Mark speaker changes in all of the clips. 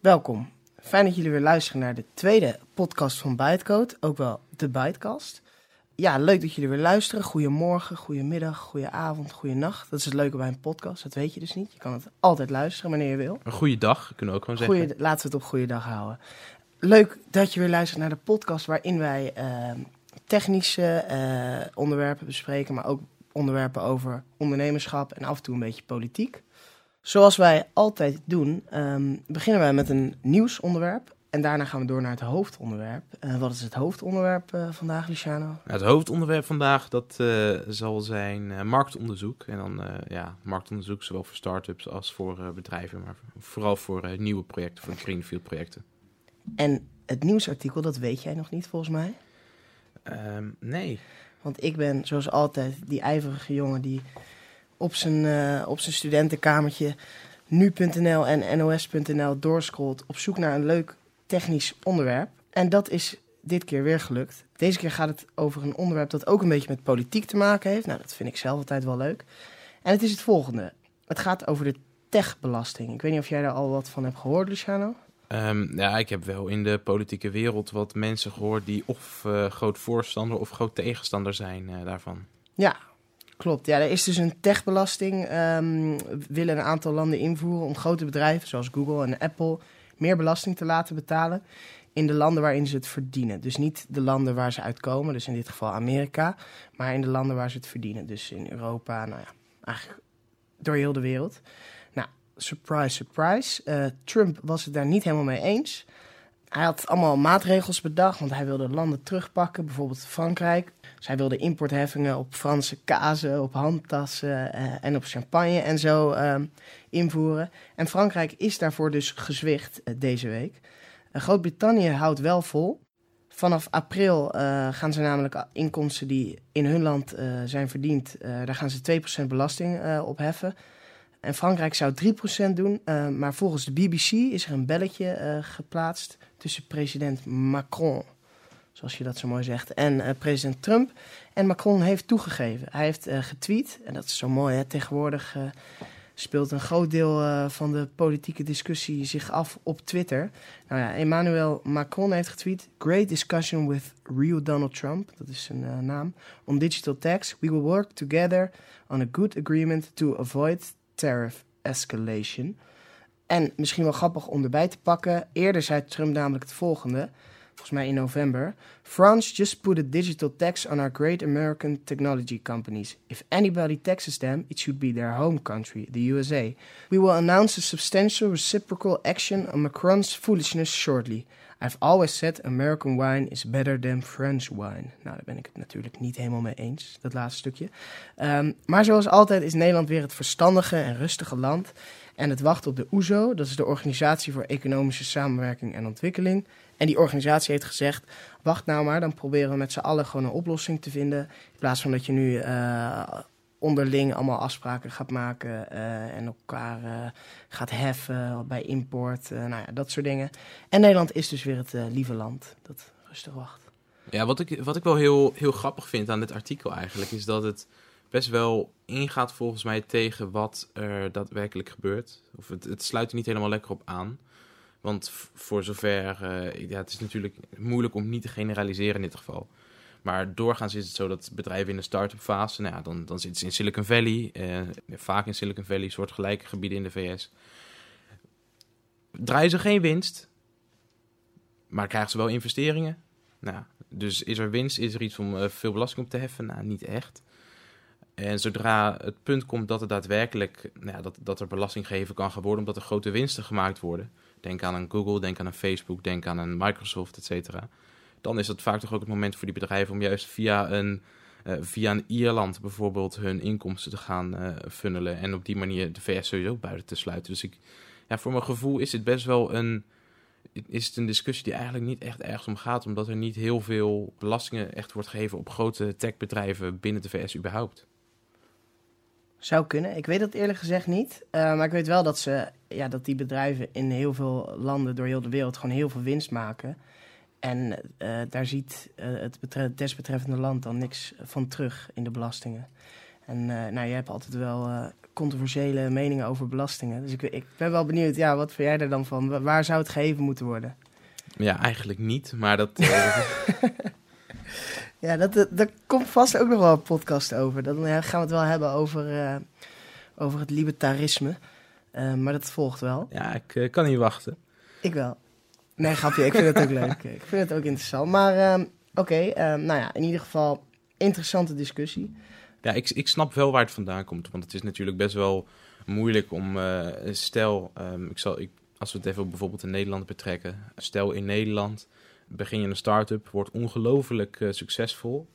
Speaker 1: Welkom. Fijn dat jullie weer luisteren naar de tweede podcast van Bytecode, ook wel de Bytecast. Ja, leuk dat jullie weer luisteren. Goedemorgen, goedemiddag, goedenavond, goedenacht. Dat is het leuke bij een podcast, dat weet je dus niet. Je kan het altijd luisteren wanneer je wil.
Speaker 2: Een goede dag, kunnen we ook gewoon zeggen.
Speaker 1: Goeie, laten we het op goede dag houden. Leuk dat je weer luistert naar de podcast waarin wij eh, technische eh, onderwerpen bespreken, maar ook onderwerpen over ondernemerschap en af en toe een beetje politiek. Zoals wij altijd doen, ehm, beginnen wij met een nieuwsonderwerp. En daarna gaan we door naar het hoofdonderwerp. Eh, wat is het hoofdonderwerp eh, vandaag, Luciano?
Speaker 2: Nou, het hoofdonderwerp vandaag dat, eh, zal zijn marktonderzoek. En dan ja, marktonderzoek zowel voor start-ups als voor bedrijven. Maar vooral voor nieuwe projecten, voor greenfield projecten.
Speaker 1: En het nieuwsartikel, dat weet jij nog niet volgens mij.
Speaker 2: Ehm, nee.
Speaker 1: Want ik ben zoals altijd die ijverige jongen die op zijn, eh, op zijn studentenkamertje nu.nl en nos.nl doorscrollt op zoek naar een leuk technisch onderwerp. En dat is dit keer weer gelukt. Deze keer gaat het over een onderwerp dat ook een beetje met politiek te maken heeft. Nou, dat vind ik zelf altijd wel leuk. En het is het volgende. Het gaat over de techbelasting. Ik weet niet of jij daar al wat van hebt gehoord, Luciano.
Speaker 2: Ehm, ja, ik heb wel in de politieke wereld wat mensen gehoord die of eh, groot voorstander of groot tegenstander zijn eh, daarvan.
Speaker 1: Ja, klopt. Ja, er is dus een techbelasting. ehm, willen een aantal landen invoeren om grote bedrijven zoals Google en Apple meer belasting te laten betalen in de landen waarin ze het verdienen. Dus niet de landen waar ze uitkomen, dus in dit geval Amerika, maar in de landen waar ze het verdienen. Dus in Europa, nou ja, eigenlijk door heel de wereld. Nou, surprise, surprise. Eh, Trump was het daar niet helemaal mee eens. Hij had allemaal maatregels bedacht, want hij wilde landen terugpakken, bijvoorbeeld Frankrijk. Hij wilde importheffingen op Franse kazen, op handtassen eh, en op champagne en zo ehm, invoeren. En Frankrijk is daarvoor dus gezwicht eh, deze week. Eh, Groot-Brittannië houdt wel vol. Vanaf april gaan ze namelijk inkomsten die in hun land zijn verdiend, daar gaan ze 2% belasting op heffen. En Frankrijk zou 3% doen, maar volgens de BBC is er een belletje geplaatst tussen president Macron, zoals je dat zo mooi zegt, en eh, president Trump. En Macron heeft toegegeven. Hij heeft eh, getweet, en dat is zo mooi, hè? tegenwoordig eh, speelt een groot deel van de politieke discussie zich af op Twitter. Nou ja, Emmanuel Macron heeft getweet: Great discussion with real Donald Trump, dat is zijn naam, on digital tax. We will work together on a good agreement to avoid tariff escalation. En misschien wel grappig om erbij te pakken. Eerder zei Trump namelijk het volgende, volgens mij in november. France just put a digital tax on our great American technology companies. If anybody taxes them, it should be their home country, the USA. We will announce a substantial reciprocal action on Macron's foolishness shortly. I've always said American wine is better than French wine. Nou, daar ben ik het natuurlijk niet helemaal mee eens, dat laatste stukje. Ehm, maar zoals altijd is Nederland weer het verstandige en rustige land. En het wacht op de OESO, dat is de Organisatie voor Economische Samenwerking en Ontwikkeling. En die organisatie heeft gezegd, wacht nou maar, dan proberen we met z'n allen gewoon een oplossing te vinden. In plaats van dat je nu eh, onderling allemaal afspraken gaat maken eh, en elkaar eh, gaat heffen bij import, nou ja, dat soort dingen. En Nederland is dus weer het lieve land dat rustig wacht.
Speaker 2: Ja, wat ik, wat ik wel heel, heel grappig vind aan dit artikel eigenlijk, is dat het best wel ingaat volgens mij tegen wat er daadwerkelijk gebeurt. Of het, het sluit er niet helemaal lekker op aan. Want voor zover, eh, ja, het is natuurlijk moeilijk om niet te generaliseren in dit geval. Maar doorgaans is het zo dat bedrijven in de start-up fase, nou ja, dan, dan zitten ze in Silicon Valley, eh, vaak in Silicon Valley, soortgelijke gebieden in de VS. Draaien ze geen winst, maar krijgen ze wel investeringen. Nou, dus is er winst, is er iets om eh, veel belasting op te heffen? Nou, niet echt. En zodra het punt komt dat er daadwerkelijk nou ja, dat, dat er belasting gegeven kan gaan worden, omdat er grote winsten gemaakt worden. Denk aan een Google, denk aan een Facebook, denk aan een Microsoft, et cetera. Dan is dat vaak toch ook het moment voor die bedrijven om juist via een, eh, via een Ierland bijvoorbeeld hun inkomsten te gaan eh, funnelen. En op die manier de VS sowieso buiten te sluiten. Dus ik, ja, voor mijn gevoel is het best wel een, is het een discussie die eigenlijk niet echt ergens om gaat. Omdat er niet heel veel belastingen echt wordt gegeven op grote techbedrijven binnen de VS überhaupt.
Speaker 1: Zou kunnen. Ik weet dat eerlijk gezegd niet. Eh, maar ik weet wel dat, ze, ja, dat die bedrijven in heel veel landen door heel de wereld gewoon heel veel winst maken. En eh, daar ziet eh, het betre- desbetreffende land dan niks van terug in de belastingen. En nou, je hebt altijd wel controversiële meningen over belastingen. Dus ik, ik ben wel benieuwd, ja, wat vind jij er dan van? Wa- Waar zou het geheven moeten worden?
Speaker 2: Ja, eigenlijk niet, maar dat...
Speaker 1: Ja, dat, dat, daar komt vast ook nog wel een podcast over. Dan eh, gaan we het wel hebben over, eh, over het libertarisme. Eh, maar dat volgt wel.
Speaker 2: ja, ik kan niet wachten.
Speaker 1: Ik wel. Nee, grapje. Ik vind het ook leuk. Ik vind het ook interessant. Maar ehm, oké, ehm, nou ja, in ieder geval interessante discussie.
Speaker 2: Ja, ik, ik snap wel waar het vandaan komt. Want het is natuurlijk best wel moeilijk om... stel, ehm, ik zal, ik, als we het even bijvoorbeeld in Nederland betrekken. Stel in Nederland begin je een start-up, wordt ongelooflijk eh, succesvol.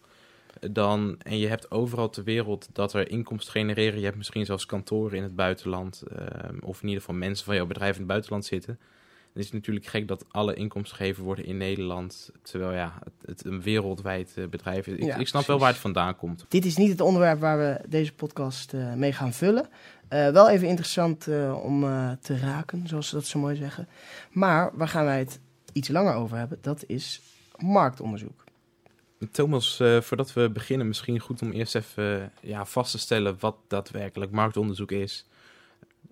Speaker 2: Dan, en je hebt overal ter wereld dat er inkomsten genereren. Je hebt misschien zelfs kantoren in het buitenland. ehm, of in ieder geval mensen van jouw bedrijf in het buitenland zitten. Dan is het natuurlijk gek dat alle inkomsten gegeven worden in Nederland. Terwijl ja, het, het een wereldwijd eh, bedrijf is. Ik,
Speaker 1: Ja,
Speaker 2: ik snap wel waar het vandaan komt.
Speaker 1: Dit is niet het onderwerp waar we deze podcast eh, mee gaan vullen. Eh, wel even interessant eh, om eh, te raken, zoals ze dat zo mooi zeggen. Maar waar gaan wij het iets langer over hebben? Dat is marktonderzoek.
Speaker 2: Thomas, eh, voordat we beginnen, misschien goed om eerst even eh, ja, vast te stellen wat daadwerkelijk marktonderzoek is.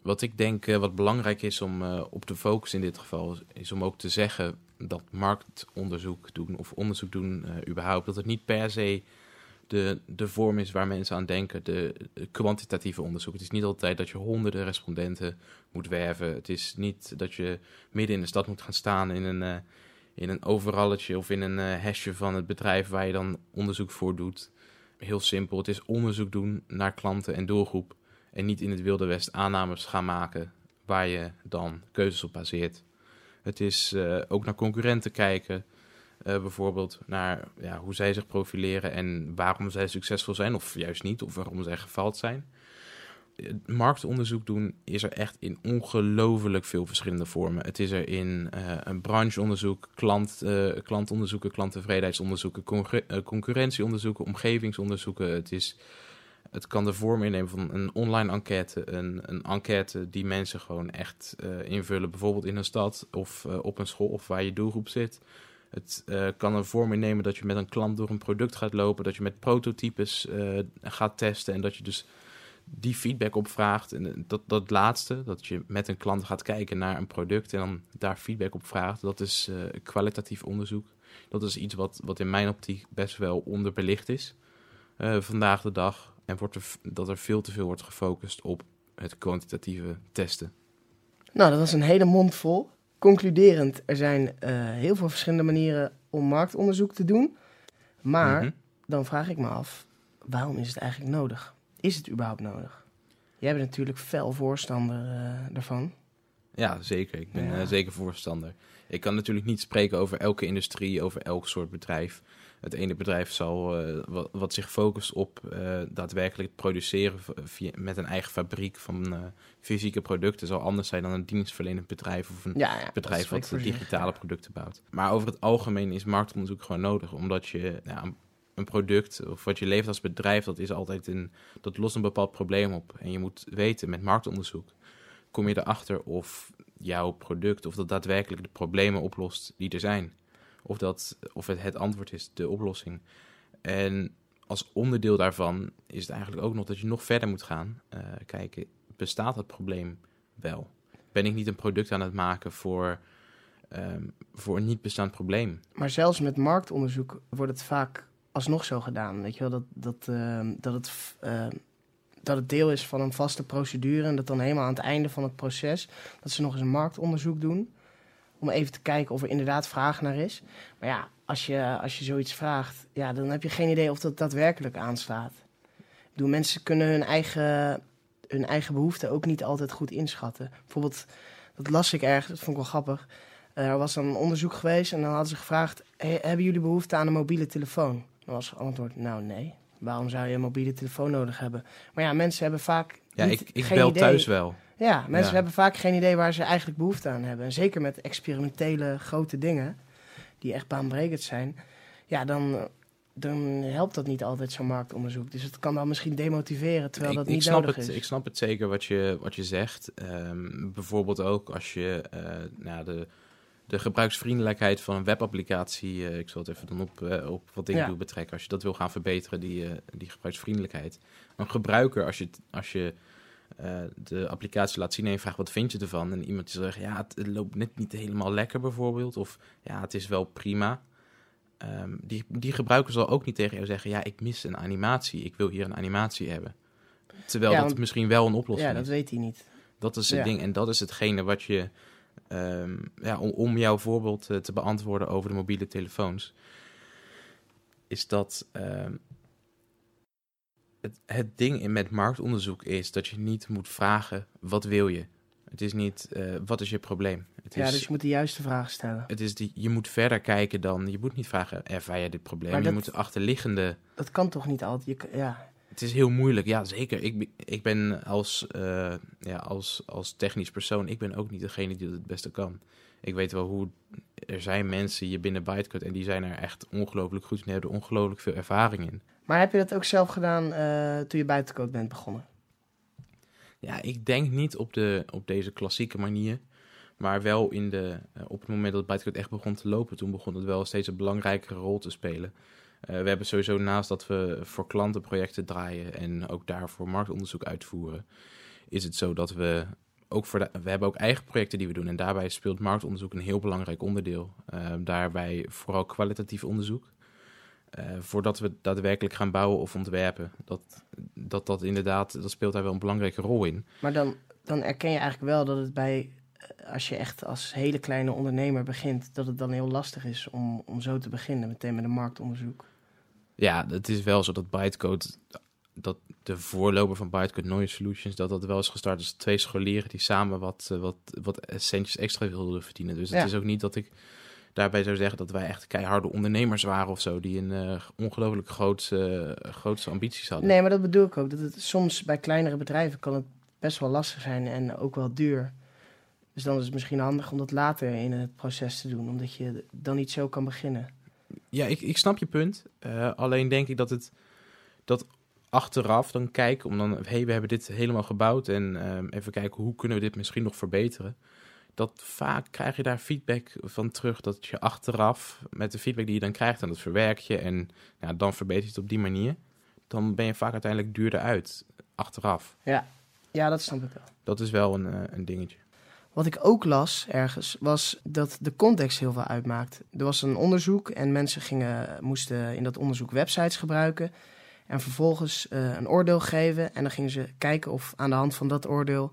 Speaker 2: Wat ik denk eh, wat belangrijk is om op te focussen in dit geval, is om ook te zeggen dat marktonderzoek doen of onderzoek doen überhaupt, dat het niet per se de, de vorm is waar mensen aan denken, de, kwantitatieve onderzoek. Het is niet altijd dat je honderden respondenten moet werven. Het is niet dat je midden in de stad moet gaan staan in een, eh, in een overalletje of in een eh hesje van het bedrijf waar je dan onderzoek voor doet. Heel simpel, het is onderzoek doen naar klanten en doelgroep. En niet in het Wilde West aannames gaan maken waar je dan keuzes op baseert. Het is eh, ook naar concurrenten kijken. Eh, bijvoorbeeld naar ja, hoe zij zich profileren en waarom zij succesvol zijn, of juist niet, of waarom zij gefaald zijn. Marktonderzoek doen is er echt in ongelooflijk veel verschillende vormen. Het is er in eh, een brancheonderzoek, klant, eh, klantonderzoeken, klanttevredenheidsonderzoeken, concurre- concurrentieonderzoeken, omgevingsonderzoeken. Het, is, het kan de vorm innemen van een online enquête, een, een enquête die mensen gewoon echt invullen, bijvoorbeeld in een stad of op een school of waar je doelgroep zit. Het eh, kan een vorm innemen dat je met een klant door een product gaat lopen, dat je met prototypes eh, gaat testen en dat je dus die feedback opvraagt. En eh, dat, dat laatste, dat je met een klant gaat kijken naar een product en dan daar feedback op vraagt, dat is kwalitatief onderzoek. Dat is iets wat, wat in mijn optiek best wel onderbelicht is vandaag de dag. En wordt dat er veel te veel wordt gefocust op het kwantitatieve testen.
Speaker 1: Nou, dat was een hele mond vol. Concluderend, er zijn eh, heel veel verschillende manieren om marktonderzoek te doen. Maar
Speaker 2: Mhm.
Speaker 1: dan vraag ik me af, waarom is het eigenlijk nodig? Is het überhaupt nodig? Jij bent natuurlijk fel voorstander eh, daarvan.
Speaker 2: Ja, zeker. Ik ben
Speaker 1: Ja.
Speaker 2: eh, zeker voorstander. Ik kan natuurlijk niet spreken over elke industrie, over elk soort bedrijf. Het ene bedrijf zal, eh, wat, wat zich focust op eh, daadwerkelijk het produceren via, met een eigen fabriek van eh, fysieke producten, zal anders zijn dan een dienstverlenend bedrijf of een
Speaker 1: Ja, ja
Speaker 2: bedrijf wat digitale producten bouwt. Maar over het algemeen is marktonderzoek gewoon nodig, omdat je een product of wat je levert als bedrijf, dat is altijd een, dat lost een bepaald probleem op. En je moet weten met marktonderzoek kom je erachter of jouw product of dat daadwerkelijk de problemen oplost die er zijn. Of dat of het het antwoord is, de oplossing. En als onderdeel daarvan is het eigenlijk ook nog dat je nog verder moet gaan eh, kijken, bestaat dat probleem wel? Ben ik niet een product aan het maken voor, ehm, voor een niet bestaand probleem?
Speaker 1: Maar zelfs met marktonderzoek wordt het vaak alsnog zo gedaan. Weet je wel, dat, dat, ehm, dat, het, ehm, dat het deel is van een vaste procedure. En dat dan helemaal aan het einde van het proces, dat ze nog eens een marktonderzoek doen. Om even te kijken of er inderdaad vraag naar is. Maar ja, als je, als je zoiets vraagt, ja, dan heb je geen idee of dat daadwerkelijk aanslaat. Bedoel, mensen kunnen hun eigen, hun eigen behoeften ook niet altijd goed inschatten. Bijvoorbeeld, dat las ik ergens, dat vond ik wel grappig. Eh, Er was dan een onderzoek geweest en dan hadden ze gevraagd: "Hey, hebben jullie behoefte aan een mobiele telefoon? Dan was het antwoord: Nou, nee. Waarom zou je een mobiele telefoon nodig hebben? Maar ja, mensen hebben vaak.
Speaker 2: Ja,
Speaker 1: niet-
Speaker 2: ik, ik bel
Speaker 1: idee.
Speaker 2: thuis wel.
Speaker 1: Ja, mensen
Speaker 2: Ja.
Speaker 1: hebben vaak geen idee waar ze eigenlijk behoefte aan hebben. En zeker met experimentele grote dingen, die echt baanbrekend zijn. Ja, dan, dan helpt dat niet altijd zo'n marktonderzoek. Dus het kan dan misschien demotiveren, terwijl
Speaker 2: ik,
Speaker 1: dat
Speaker 2: ik
Speaker 1: niet
Speaker 2: snap
Speaker 1: nodig
Speaker 2: het,
Speaker 1: is.
Speaker 2: Ik snap het zeker wat je, wat je zegt. Ehm, bijvoorbeeld ook als je eh, nou, de, de gebruiksvriendelijkheid van een webapplicatie, eh, ik zal het even dan op, eh, op wat ik
Speaker 1: Ja.
Speaker 2: doe betrekken, als je dat wil gaan verbeteren, die, eh, die gebruiksvriendelijkheid. Een gebruiker, als je, als je de applicatie laat zien en je vraagt wat vind je ervan. En iemand die zegt, ja, het, loopt net niet helemaal lekker bijvoorbeeld. Of ja, het is wel prima. Ehm, die, die gebruiker zal ook niet tegen jou zeggen, ja, ik mis een animatie. Ik wil hier een animatie hebben. Terwijl
Speaker 1: Ja,
Speaker 2: dat misschien wel een oplossing
Speaker 1: Ja,
Speaker 2: is.
Speaker 1: dat weet hij niet.
Speaker 2: Dat is het
Speaker 1: Ja.
Speaker 2: ding en dat is hetgene wat je, ehm, ja, om, om jouw voorbeeld eh, te beantwoorden over de mobiele telefoons, is dat ehm, het, het ding in met marktonderzoek is dat je niet moet vragen wat wil je. Het is niet eh, wat is je probleem. Het
Speaker 1: Ja,
Speaker 2: is,
Speaker 1: dus je moet de juiste vragen stellen.
Speaker 2: het is die, je moet verder kijken dan, je moet niet vragen ervaar jij dit probleem.
Speaker 1: Maar
Speaker 2: Je
Speaker 1: dat-
Speaker 2: moet de achterliggende
Speaker 1: Dat kan toch niet altijd? Je, ja.
Speaker 2: Het is heel moeilijk, ja zeker. Ik, ben- ik ben als, eh, ja, als, als technisch persoon, ik ben ook niet degene die dat het beste kan. Ik weet wel hoe, er zijn mensen hier binnen Bytecode en die zijn er echt ongelooflijk goed in, die hebben er ongelooflijk veel ervaring in.
Speaker 1: Maar heb je dat ook zelf gedaan eh, toen je buitencode bent begonnen?
Speaker 2: Ja, ik denk niet op, de, op deze klassieke manier, maar wel in de, eh, op het moment dat Bytecode echt begon te lopen, toen begon het wel steeds een belangrijkere rol te spelen. Eh, we hebben sowieso naast dat we voor klanten projecten draaien en ook daarvoor marktonderzoek uitvoeren, is het zo dat we ook voor we hebben ook eigen projecten die we doen en daarbij speelt marktonderzoek een heel belangrijk onderdeel. Eh, daarbij vooral kwalitatief onderzoek. Eh, voordat we daadwerkelijk gaan bouwen of ontwerpen, dat, dat dat inderdaad, dat speelt daar wel een belangrijke rol in.
Speaker 1: Maar dan, dan erken je eigenlijk wel dat het bij, als je echt als hele kleine ondernemer begint, dat het dan heel lastig is om, om zo te beginnen, meteen met een marktonderzoek.
Speaker 2: Ja, het is wel zo dat Bytecode, dat de voorloper van Bytecode Noise Solutions, dat dat wel is gestart als twee scholieren die samen wat, eh, wat, wat centjes extra wilden verdienen. Dus het
Speaker 1: Ja.
Speaker 2: is ook niet dat ik daarbij zou zeggen dat wij echt keiharde ondernemers waren of zo, die een eh, ongelooflijk eh, grootste ambities hadden.
Speaker 1: Nee, maar dat bedoel ik ook. Dat het soms bij kleinere bedrijven kan het best wel lastig zijn en ook wel duur. Dus dan is het misschien handig om dat later in het proces te doen, omdat je dan niet zo kan beginnen.
Speaker 2: Ja, ik, ik snap je punt. Eh, alleen denk ik dat het dat achteraf dan kijken om dan, hey, we hebben dit helemaal gebouwd en ehm, even kijken hoe kunnen we dit misschien nog verbeteren. Dat vaak krijg je daar feedback van terug, dat je achteraf met de feedback die je dan krijgt en dat verwerk je en ja, dan verbeter je het op die manier. Dan ben je vaak uiteindelijk duurder uit, achteraf.
Speaker 1: Ja, dat snap ik wel.
Speaker 2: Dat is wel een, eh, een dingetje.
Speaker 1: Wat ik ook las ergens, was dat de context heel veel uitmaakt. Er was een onderzoek en mensen gingen, moesten in dat onderzoek websites gebruiken. En vervolgens eh, een oordeel geven. En dan gingen ze kijken of aan de hand van dat oordeel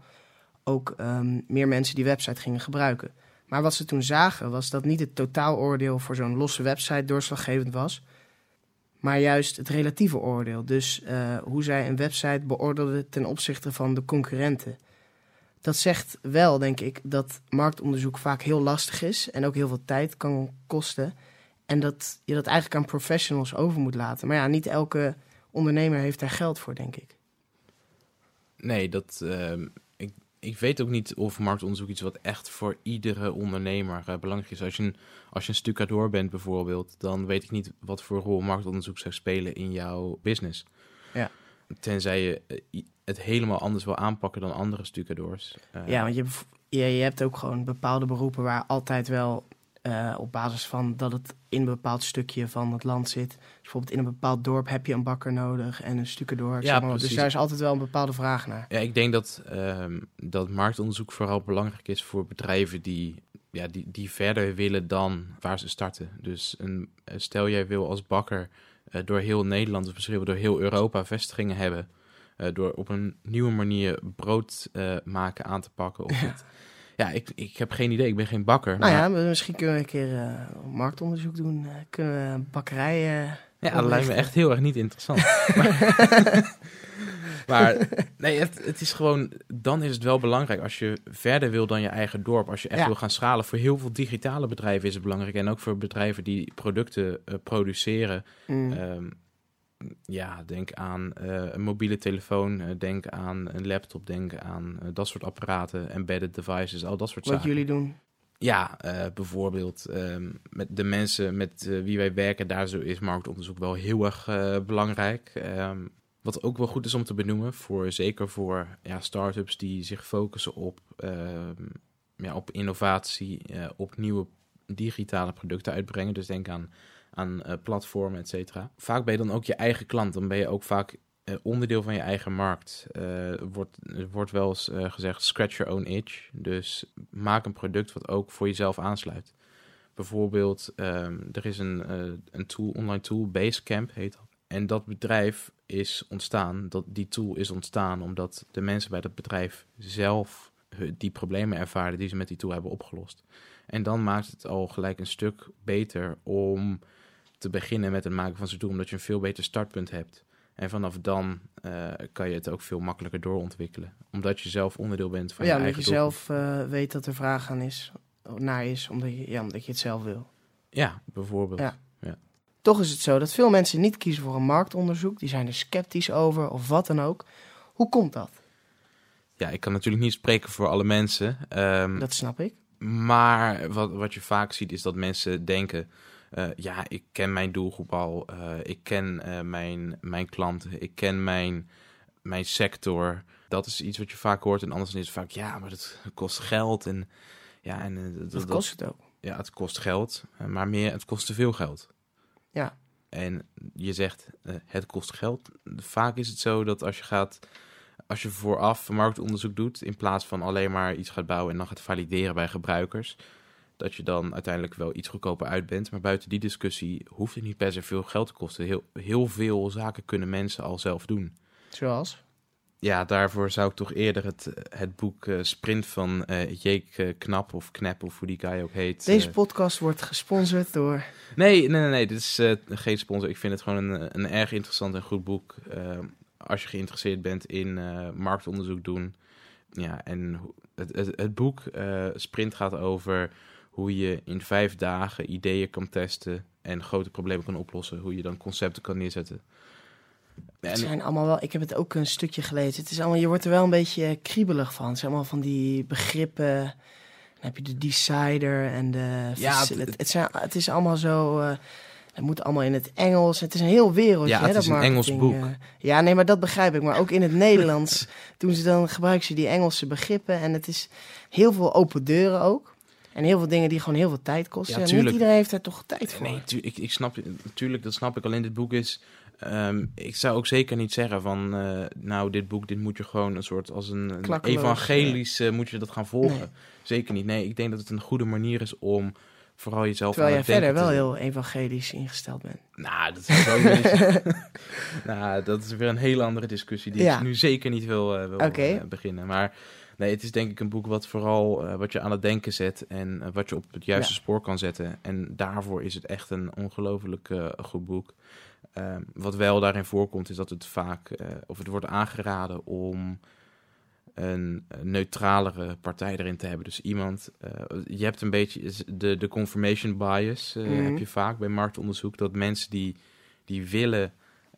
Speaker 1: ook ehm, meer mensen die website gingen gebruiken. Maar wat ze toen zagen was dat niet het totaaloordeel voor zo'n losse website doorslaggevend was. Maar juist het relatieve oordeel. Dus eh, hoe zij een website beoordeelden ten opzichte van de concurrenten. Dat zegt wel, denk ik, dat marktonderzoek vaak heel lastig is en ook heel veel tijd kan kosten. En dat je dat eigenlijk aan professionals over moet laten. Maar ja, niet elke ondernemer heeft daar geld voor, denk ik.
Speaker 2: Nee, dat, ehm, ik, ik weet ook niet of marktonderzoek iets wat echt voor iedere ondernemer eh, belangrijk is. Als je, een, als je een stucadoor bent bijvoorbeeld, dan weet ik niet wat voor rol marktonderzoek zou spelen in jouw business.
Speaker 1: Ja.
Speaker 2: Tenzij je eh, het helemaal anders wil aanpakken dan andere stucadoors. Eh,
Speaker 1: Ja, want je, hebt- je, je hebt ook gewoon bepaalde beroepen waar altijd wel eh, op basis van dat het in een bepaald stukje van het land zit. Dus bijvoorbeeld in een bepaald dorp heb je een bakker nodig en een stucadoor.
Speaker 2: Ja,
Speaker 1: maar. Dus daar is altijd wel een bepaalde vraag naar.
Speaker 2: Ja, ik denk dat, ehm, dat marktonderzoek vooral belangrijk is voor bedrijven die, ja, die, die verder willen dan waar ze starten. Dus een, stel jij wil als bakker eh, door heel Nederland of misschien wel door heel Europa vestigingen hebben. Eh, door op een nieuwe manier brood eh, maken aan te pakken. Of het, ja, ik, ik heb geen idee. Ik ben geen bakker.
Speaker 1: Nou
Speaker 2: maar-
Speaker 1: ja, misschien kunnen we een keer eh, marktonderzoek doen. Kunnen we een bakkerij... eh,
Speaker 2: Ja, dat lijkt me echt heel erg niet interessant. maar maar, nee, het, het is gewoon, dan is het wel belangrijk als je verder wil dan je eigen dorp. Als je echt
Speaker 1: Ja.
Speaker 2: wil gaan schalen. Voor heel veel digitale bedrijven is het belangrijk. En ook voor bedrijven die producten produceren.
Speaker 1: mm.
Speaker 2: Ehm, ja, denk aan eh, een mobiele telefoon, eh, denk aan een laptop, denk aan eh, dat soort apparaten, embedded devices, al dat soort
Speaker 1: wat
Speaker 2: zaken.
Speaker 1: jullie doen.
Speaker 2: Ja, bijvoorbeeld ehm, met de mensen met wie wij werken, daar zo is marktonderzoek wel heel erg belangrijk. Ehm, wat ook wel goed is om te benoemen, voor, zeker voor ja, start-ups die zich focussen op, ehm, ja, op innovatie, op nieuwe digitale producten uitbrengen. Dus denk aan, aan eh, platformen, et cetera. Vaak ben je dan ook je eigen klant. Dan ben je ook vaak eh, onderdeel van je eigen markt. Eh, wordt, wordt wel eens gezegd, scratch your own itch. Dus maak een product wat ook voor jezelf aansluit. Bijvoorbeeld, ehm, er is een, een tool, online tool, Basecamp heet dat. En dat bedrijf is ontstaan, dat, die tool is ontstaan omdat de mensen bij dat bedrijf zelf die problemen ervaren die ze met die tool hebben opgelost. En dan maakt het al gelijk een stuk beter om te beginnen met het maken van tool, omdat je een veel beter startpunt hebt. En vanaf dan eh, kan je het ook veel makkelijker doorontwikkelen. Omdat je zelf onderdeel bent van
Speaker 1: ja,
Speaker 2: je
Speaker 1: omdat
Speaker 2: eigen
Speaker 1: je zelf eh, weet dat er vraag aan is, naar is, omdat je, ja, omdat je het zelf wil.
Speaker 2: Ja, bijvoorbeeld.
Speaker 1: Ja. Toch is het zo dat veel mensen niet kiezen voor een marktonderzoek. Die zijn er sceptisch over of wat dan ook. Hoe komt dat?
Speaker 2: Ja, ik kan natuurlijk niet spreken voor alle mensen. ehm,
Speaker 1: Dat snap ik.
Speaker 2: Maar wat, wat je vaak ziet is dat mensen denken... eh, ja, ik ken mijn doelgroep al. eh, ik ken eh, mijn, mijn klanten. Ik ken mijn, mijn sector. Dat is iets wat je vaak hoort. En anders is het vaak... Ja, maar dat kost geld. En, ja, en, dat,
Speaker 1: Dat kost het ook.
Speaker 2: ja, het kost geld. Maar meer, het kost te veel geld.
Speaker 1: Ja.
Speaker 2: En je zegt, het kost geld. Vaak is het zo dat als je gaat... Als je vooraf marktonderzoek doet, in plaats van alleen maar iets gaat bouwen en dan gaat valideren bij gebruikers, dat je dan uiteindelijk wel iets goedkoper uit bent. Maar buiten die discussie hoeft het niet per se veel geld te kosten. Heel, heel veel zaken kunnen mensen al zelf doen.
Speaker 1: Zoals?
Speaker 2: Ja, daarvoor zou ik toch eerder het, het boek eh, Sprint van eh Jeek eh, Knap of Knap of hoe die guy ook heet.
Speaker 1: Deze podcast wordt gesponsord door...
Speaker 2: Nee, nee, nee, nee. Dit is geen sponsor. Ik vind het gewoon een, een erg interessant en goed boek. Als je geïnteresseerd bent in marktonderzoek doen. Ja, en het, het, het boek Sprint gaat over hoe je in vijf dagen ideeën kan testen en grote problemen kan oplossen. Hoe je dan concepten kan neerzetten.
Speaker 1: Het zijn allemaal wel... Ik heb het ook een stukje gelezen. Het is allemaal, je wordt er wel een beetje kriebelig van. Het zijn allemaal van die begrippen. Dan heb je de decider en de...
Speaker 2: Ja, het-
Speaker 1: het, het, zijn, het is allemaal zo... eh, het moet allemaal in het Engels. Het is een heel wereldje.
Speaker 2: Ja,
Speaker 1: hè,
Speaker 2: het
Speaker 1: dat
Speaker 2: is een Engels
Speaker 1: marketing,
Speaker 2: boek.
Speaker 1: eh. ja, nee, maar dat begrijp ik. Maar ook in het Nederlands doen ze dan gebruiken ze die Engelse begrippen. En het is heel veel open deuren ook. En heel veel dingen die gewoon heel veel tijd kosten.
Speaker 2: Ja,
Speaker 1: en niet iedereen heeft daar toch tijd voor.
Speaker 2: Nee, tu- ik, ik snap, natuurlijk, dat snap ik. Alleen dit boek is. ehm, ik zou ook zeker niet zeggen van. eh, nou, dit boek, dit moet je gewoon een soort als een, evangelisch. moet je dat gaan volgen.
Speaker 1: Nee.
Speaker 2: Zeker niet. Nee, ik denk dat het een goede manier is om vooral jezelf
Speaker 1: Terwijl
Speaker 2: aan
Speaker 1: jij verder wel
Speaker 2: te-
Speaker 1: heel evangelisch ingesteld bent.
Speaker 2: Nou, dat is ook niet. nou, dat is weer een hele andere discussie die
Speaker 1: Ja.
Speaker 2: ik nu zeker niet wil, eh, wil eh, beginnen. Maar nee, het is denk ik een boek wat vooral eh, wat je aan het denken zet en eh, wat je op het juiste
Speaker 1: Ja.
Speaker 2: spoor kan zetten. En daarvoor is het echt een ongelooflijk eh, goed boek. Ehm, wat wel daarin voorkomt is dat het vaak, of het wordt aangeraden om een neutralere partij erin te hebben. Dus iemand, je hebt een beetje de, de confirmation bias
Speaker 1: Mhm.
Speaker 2: heb je vaak bij marktonderzoek, dat mensen die, die willen,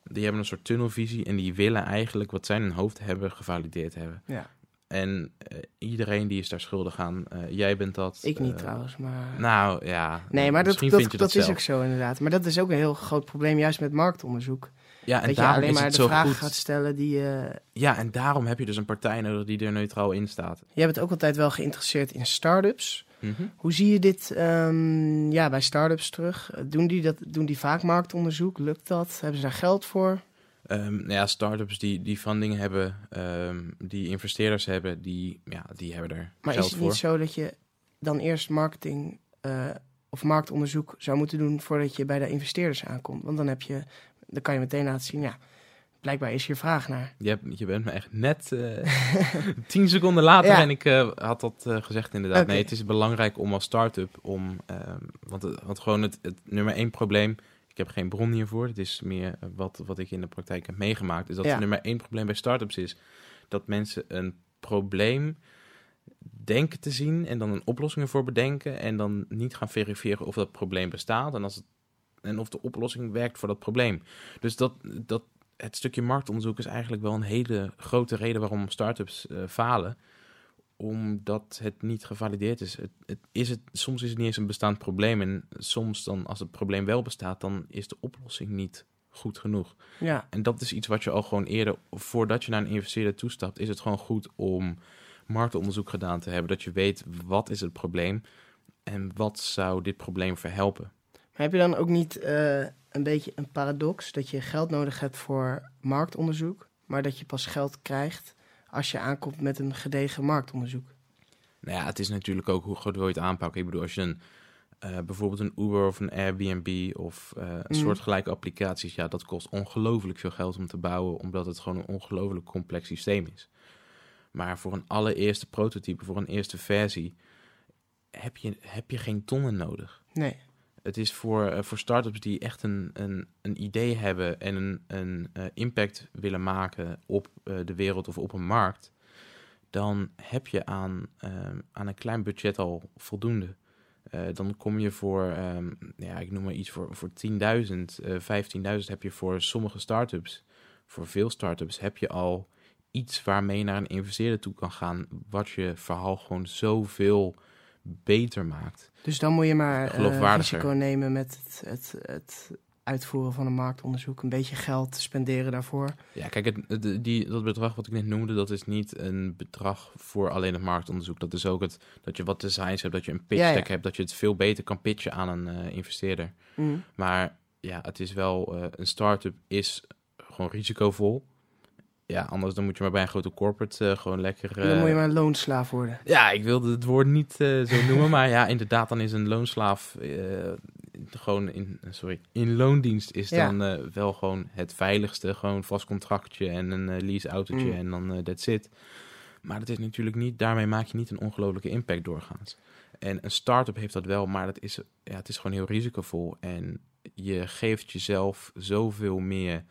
Speaker 2: die hebben een soort tunnelvisie en die willen eigenlijk wat zij in hun hoofd hebben gevalideerd hebben.
Speaker 1: Ja.
Speaker 2: En eh, iedereen die is daar schuldig aan. Eh, jij bent dat.
Speaker 1: Ik niet
Speaker 2: eh,
Speaker 1: trouwens, maar...
Speaker 2: Nou ja.
Speaker 1: nee, maar dat, dat,
Speaker 2: vind je
Speaker 1: dat,
Speaker 2: dat,
Speaker 1: is ook zo inderdaad. Maar dat is ook een heel groot probleem, juist met marktonderzoek.
Speaker 2: Ja, en
Speaker 1: dat je alleen maar
Speaker 2: het
Speaker 1: de
Speaker 2: goed.
Speaker 1: gaat stellen die... eh
Speaker 2: Ja, en daarom heb je dus een partij nodig die er neutraal in staat.
Speaker 1: Jij bent ook altijd wel geïnteresseerd in start-ups.
Speaker 2: Mhm.
Speaker 1: Hoe zie je dit ehm, ja, bij start-ups terug? Doen die, dat, doen die vaak marktonderzoek? Lukt dat? Hebben ze daar geld voor?
Speaker 2: Ehm, nou ja, start-ups die, die funding hebben, ehm, die investeerders hebben, die, ja, die hebben er
Speaker 1: Maar
Speaker 2: geld
Speaker 1: is het
Speaker 2: voor.
Speaker 1: niet zo dat je dan eerst marketing eh, of marktonderzoek zou moeten doen voordat je bij de investeerders aankomt? Want dan heb je, dan kan je meteen laten zien, ja, blijkbaar is hier vraag naar.
Speaker 2: Je, hebt, je bent me echt net eh, tien seconden later
Speaker 1: Ja.
Speaker 2: en ik eh, had dat gezegd inderdaad. Nee, het is belangrijk om als start-up om, ehm, want, het- want gewoon het, het nummer één probleem, ik heb geen bron hiervoor, het is meer eh, wat, wat ik in de praktijk heb meegemaakt, is dat
Speaker 1: Ja.
Speaker 2: het nummer één probleem bij start-ups is dat mensen een probleem denken te zien en dan een oplossing ervoor bedenken en dan niet gaan verifiëren of dat probleem bestaat en, als het, en of de oplossing werkt voor dat probleem. Dus dat, dat, het stukje marktonderzoek is eigenlijk wel een hele grote reden waarom start-ups eh, falen. Omdat het niet gevalideerd is. Het, het is het, soms is het niet eens een bestaand probleem. En soms dan, als het probleem wel bestaat, dan is de oplossing niet goed genoeg.
Speaker 1: Ja,
Speaker 2: En dat is iets wat je al gewoon eerder, voordat je naar een investeerder toestapt, is het gewoon goed om marktonderzoek gedaan te hebben. Dat je weet wat is het probleem en wat zou dit probleem verhelpen.
Speaker 1: maar heb je dan ook niet, eh, een beetje een paradox dat je geld nodig hebt voor marktonderzoek, maar dat je pas geld krijgt als je aankomt met een gedegen marktonderzoek.
Speaker 2: Nou ja, het is natuurlijk ook hoe groot wil je het aanpakken. Ik bedoel, als je een, eh, bijvoorbeeld een Uber of een Airbnb of een
Speaker 1: Mm.
Speaker 2: soortgelijke applicaties, ja, dat kost ongelooflijk veel geld om te bouwen, omdat het gewoon een ongelooflijk complex systeem is. Maar voor een allereerste prototype, voor een eerste versie, heb je, heb je geen tonnen nodig.
Speaker 1: Nee.
Speaker 2: Het is voor, eh, voor startups die echt een, een, een idee hebben en een, een eh, impact willen maken op eh, de wereld of op een markt, dan heb je aan, ehm, aan een klein budget al voldoende. Dan kom je voor, ehm, ja, ik noem maar iets, voor, voor 10.000, eh 15.000 heb je voor sommige startups, voor veel startups heb je al iets waarmee naar een investeerder toe kan gaan, wat je verhaal gewoon zoveel beter maakt.
Speaker 1: Dus dan moet je maar
Speaker 2: Geloofwaardiger.
Speaker 1: risico nemen met het, het, het uitvoeren van een marktonderzoek. Een beetje geld spenderen daarvoor.
Speaker 2: Ja, kijk, het, het- die, dat bedrag wat ik net noemde, dat is niet een bedrag voor alleen het marktonderzoek. Dat is ook het, dat je wat designs hebt, dat je een pitch
Speaker 1: Ja, ja.
Speaker 2: deck hebt, dat je het veel beter kan pitchen aan een eh, investeerder.
Speaker 1: Mm.
Speaker 2: Maar ja, het is wel, eh, een start-up is gewoon risicovol. Ja, anders dan moet je maar bij een grote corporate eh, gewoon lekker...
Speaker 1: Dan moet je
Speaker 2: eh,
Speaker 1: maar loonslaaf worden.
Speaker 2: Ja, ik wilde het woord niet eh, zo noemen, maar ja, inderdaad, dan is een loonslaaf gewoon in, sorry, in loondienst is
Speaker 1: Ja.
Speaker 2: dan wel gewoon het veiligste, gewoon vast contractje en een eh, lease autootje
Speaker 1: Mm.
Speaker 2: en dan that's it. Maar dat is natuurlijk niet, daarmee maak je niet een ongelofelijke impact doorgaans. En een start-up heeft dat wel, maar dat is, ja, het is gewoon heel risicovol en je geeft jezelf zoveel meer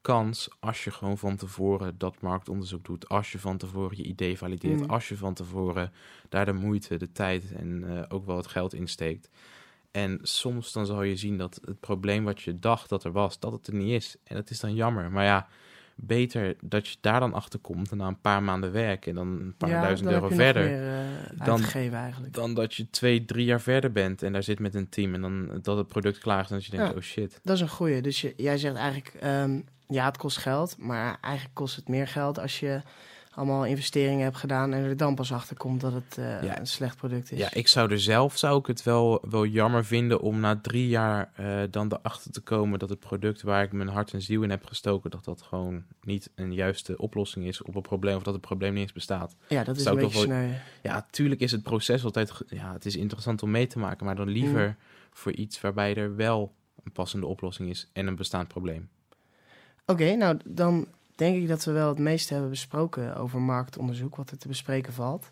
Speaker 2: kans als je gewoon van tevoren dat marktonderzoek doet, als je van tevoren je idee valideert,
Speaker 1: Mm.
Speaker 2: als je van tevoren daar de moeite, de tijd en eh, ook wel het geld in steekt. En soms dan zal je zien dat het probleem wat je dacht dat er was, dat het er niet is. En dat is dan jammer. Maar ja, beter dat je daar dan achter komt en na een paar maanden werk en dan een paar
Speaker 1: ja,
Speaker 2: duizend euro verder
Speaker 1: meer, eh,
Speaker 2: Dan-
Speaker 1: eigenlijk.
Speaker 2: dan dat je twee, drie jaar verder bent en daar zit met een team en dan dat het product klaar is en dat je denkt,
Speaker 1: Ja.
Speaker 2: oh shit.
Speaker 1: Dat is een goeie. Dus je, jij zegt eigenlijk, ehm, ja, het kost geld, maar eigenlijk kost het meer geld als je allemaal investeringen hebt gedaan en er dan pas achter komt dat het eh,
Speaker 2: Ja.
Speaker 1: een slecht product is.
Speaker 2: Ja, ik zou er zelf zou ik het wel, wel jammer vinden om na drie jaar eh, dan erachter te komen dat het product waar ik mijn hart en ziel in heb gestoken, dat dat gewoon niet een juiste oplossing is op een probleem of dat het probleem niet eens bestaat.
Speaker 1: Ja, dat is
Speaker 2: Zou
Speaker 1: een beetje sneu.
Speaker 2: Ja, tuurlijk is het proces altijd, ja, het is interessant om mee te maken, maar dan liever
Speaker 1: Mm.
Speaker 2: voor iets waarbij er wel een passende oplossing is en een bestaand probleem.
Speaker 1: Oké, nou dan denk ik dat we wel het meeste hebben besproken over marktonderzoek, wat er te bespreken valt.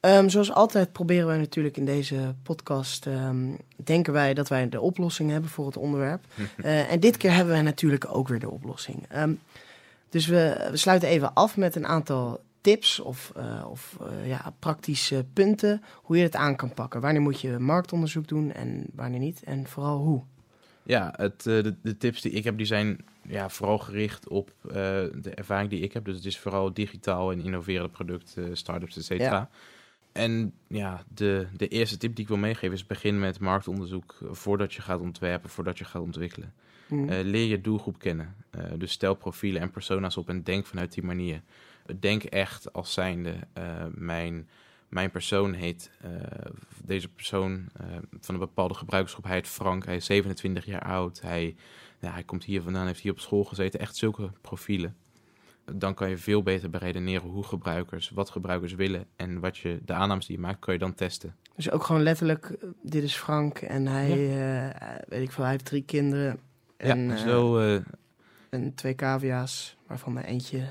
Speaker 1: Ehm, zoals altijd proberen wij natuurlijk in deze podcast, ehm, denken wij dat wij de oplossing hebben voor het onderwerp. Eh, en dit keer hebben wij natuurlijk ook weer de oplossing. Ehm, dus we, we sluiten even af met een aantal tips of, eh, of eh, ja, praktische punten hoe je het aan kan pakken. Wanneer moet je marktonderzoek doen en wanneer niet en vooral hoe.
Speaker 2: Ja, het, de, de tips die ik heb, die zijn ja, vooral gericht op eh, de ervaring die ik heb. Dus het is vooral digitaal en innoverende producten, start-ups, et cetera.
Speaker 1: Ja.
Speaker 2: En ja, de, de eerste tip die ik wil meegeven is begin met marktonderzoek eh, voordat je gaat ontwerpen, voordat je gaat ontwikkelen.
Speaker 1: Hm.
Speaker 2: Eh, leer je doelgroep kennen. Eh, dus stel profielen en persona's op en denk vanuit die manier. Denk echt als zijnde, eh, mijn, mijn persoon heet, eh, deze persoon eh, van een bepaalde gebruikersgroep, hij heet Frank, hij is 27 jaar oud, hij, ja, hij komt hier vandaan, heeft hier op school gezeten, echt zulke profielen. Dan kan je veel beter beredeneren hoe gebruikers, wat gebruikers willen en wat je, de aannames die je maakt, kan je dan testen.
Speaker 1: Dus ook gewoon letterlijk, eh, dit is Frank en hij, weet ik veel, hij heeft drie kinderen en,
Speaker 2: ja, zo,
Speaker 1: en twee cavia's, waarvan er eentje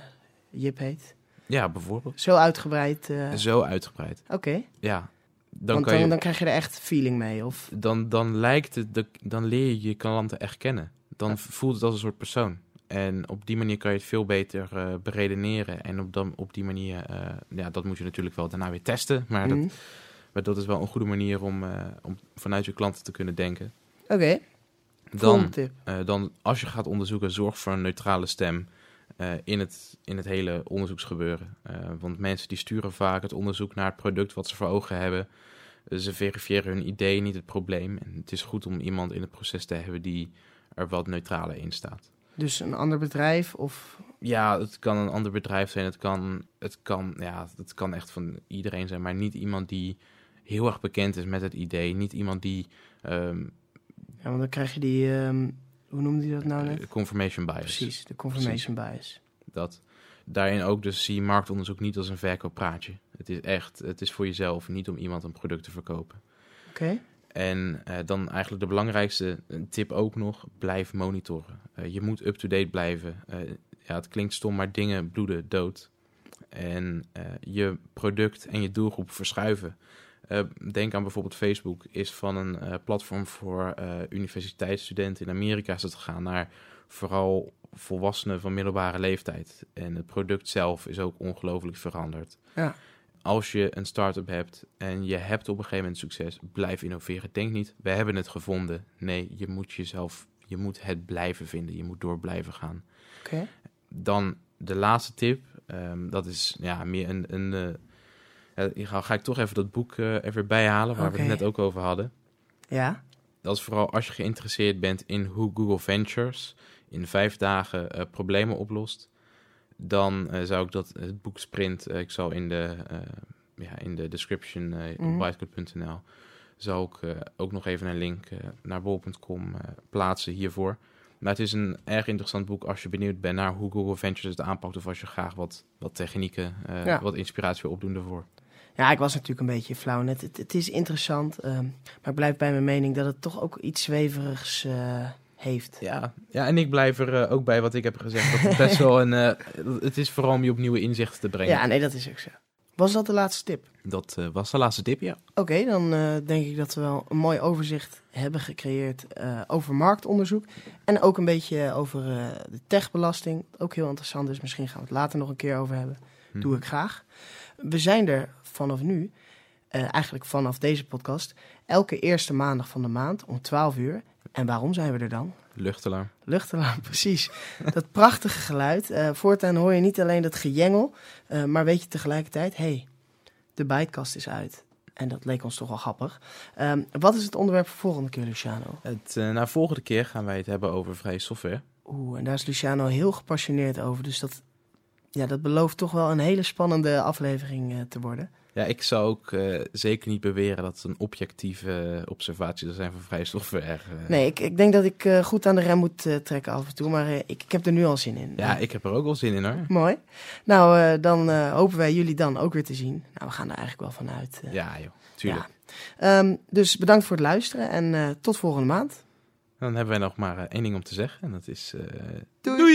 Speaker 1: Jip heet.
Speaker 2: Ja, bijvoorbeeld.
Speaker 1: Zo uitgebreid. eh,
Speaker 2: Zo uitgebreid.
Speaker 1: Oké,
Speaker 2: Ja, dan
Speaker 1: want
Speaker 2: kan
Speaker 1: dan,
Speaker 2: je...
Speaker 1: dan krijg je er echt feeling mee. Of,
Speaker 2: dan, dan lijkt het, de- dan leer je je klanten echt kennen. Dan
Speaker 1: Ja.
Speaker 2: voelt het als een soort persoon. En op die manier kan je het veel beter eh, beredeneren. En op, dan, op die manier, eh, ja, dat moet je natuurlijk wel daarna weer testen. Maar, dat,
Speaker 1: Mhm.
Speaker 2: maar dat is wel een goede manier om, om vanuit je klanten te kunnen denken.
Speaker 1: Oké,
Speaker 2: Dan, dan, als je gaat onderzoeken, zorg voor een neutrale stem eh, in, het, in het hele onderzoeksgebeuren. Eh, want mensen die sturen vaak het onderzoek naar het product wat ze voor ogen hebben. Ze verifiëren hun idee, niet het probleem. En het is goed om iemand in het proces te hebben die er wat neutraler in staat.
Speaker 1: Dus een ander bedrijf of...
Speaker 2: Ja, het kan een ander bedrijf zijn. Het kan, het kan, ja, het kan echt van iedereen zijn. Maar niet iemand die heel erg bekend is met het idee. Niet iemand die... ehm,
Speaker 1: Ja, want dan krijg je die, ehm, Hoe noemde hij dat nou net?
Speaker 2: Eh, confirmation bias.
Speaker 1: Precies, de confirmation bias.
Speaker 2: Dat daarin ook dus zie je marktonderzoek niet als een verkooppraatje. Het is echt, het is voor jezelf, niet om iemand een product te verkopen.
Speaker 1: Oké.
Speaker 2: En eh, dan eigenlijk de belangrijkste tip ook nog, blijf monitoren. Eh, je moet up-to-date blijven. Eh, ja, het klinkt stom, maar dingen bloeden dood. En je product en je doelgroep verschuiven. Eh, denk aan bijvoorbeeld Facebook, is van een eh, platform voor eh, universiteitsstudenten in Amerika is het gegaan naar vooral volwassenen van middelbare leeftijd. En het product zelf is ook ongelooflijk veranderd.
Speaker 1: Ja.
Speaker 2: Als je een start-up hebt en je hebt op een gegeven moment succes, blijf innoveren. Denk niet, we hebben het gevonden. Nee, je moet jezelf, je moet het blijven vinden. Je moet door blijven gaan.
Speaker 1: Oké.
Speaker 2: Dan de laatste tip. ehm, dat is ja, meer een. een ja, ga, ik toch even dat boek eh even bijhalen, waar we het net ook over hadden.
Speaker 1: Ja.
Speaker 2: Dat is vooral als je geïnteresseerd bent in hoe Google Ventures in vijf dagen eh, problemen oplost. Dan eh, zou ik dat het boek Sprint, eh, ik zal in de, eh, ja, in de description eh
Speaker 1: Mhm.
Speaker 2: op bytecode.nl, zal ik eh, ook nog even een link eh, naar bol.com eh, plaatsen hiervoor. Maar het is een erg interessant boek als je benieuwd bent naar hoe Google Ventures het aanpakt. Of als je graag wat, wat technieken, eh,
Speaker 1: Ja.
Speaker 2: wat inspiratie wil opdoen daarvoor.
Speaker 1: Ja, ik was natuurlijk een beetje flauw net. Het, het is interessant, ehm, maar ik blijf bij mijn mening dat het toch ook iets zweverigs eh, heeft.
Speaker 2: Ja, ja, en ik blijf er eh, ook bij wat ik heb gezegd. Dat het best wel een. eh, het is vooral om je op nieuwe inzichten te brengen.
Speaker 1: Ja, nee, dat is ook zo. Was dat de laatste tip?
Speaker 2: Dat was de laatste tip, ja.
Speaker 1: Oké, dan denk ik dat we wel een mooi overzicht hebben gecreëerd over marktonderzoek. En ook een beetje over de techbelasting. Ook heel interessant is. Misschien gaan we het later nog een keer over hebben.
Speaker 2: Hm.
Speaker 1: Doe ik graag. We zijn er vanaf nu, eh, eigenlijk vanaf deze podcast, elke eerste maandag van de maand om 12 uur. En waarom zijn we er dan?
Speaker 2: Luchtalarm.
Speaker 1: Luchtalarm, precies. Dat prachtige geluid. Eh, voortaan hoor je niet alleen dat gejengel, eh, maar weet je tegelijkertijd, hé, hey, de bijtkast is uit. En dat leek ons toch wel grappig. Ehm, wat is het onderwerp voor volgende keer, Luciano?
Speaker 2: Het, nou, volgende keer gaan wij het hebben over vrije software.
Speaker 1: Oeh, en daar is Luciano heel gepassioneerd over. Dus dat, ja, dat belooft toch wel een hele spannende aflevering te worden.
Speaker 2: Ja, ik zou ook eh, zeker niet beweren dat het een objectieve observatie zou zijn van vrije software. eh.
Speaker 1: Nee, ik, ik denk dat ik eh, goed aan de rem moet eh, trekken af en toe. Maar eh, ik, ik heb er nu al zin in.
Speaker 2: Ja, ik heb er ook wel zin in hoor.
Speaker 1: Mooi. Nou, eh, dan eh, hopen wij jullie dan ook weer te zien. Nou, we gaan er eigenlijk wel vanuit. eh.
Speaker 2: Ja, joh, tuurlijk.
Speaker 1: Ja. Ehm, dus bedankt voor het luisteren en eh, tot volgende maand.
Speaker 2: Dan hebben wij nog maar eh, één ding om te zeggen. En dat is. eh,
Speaker 1: Doei!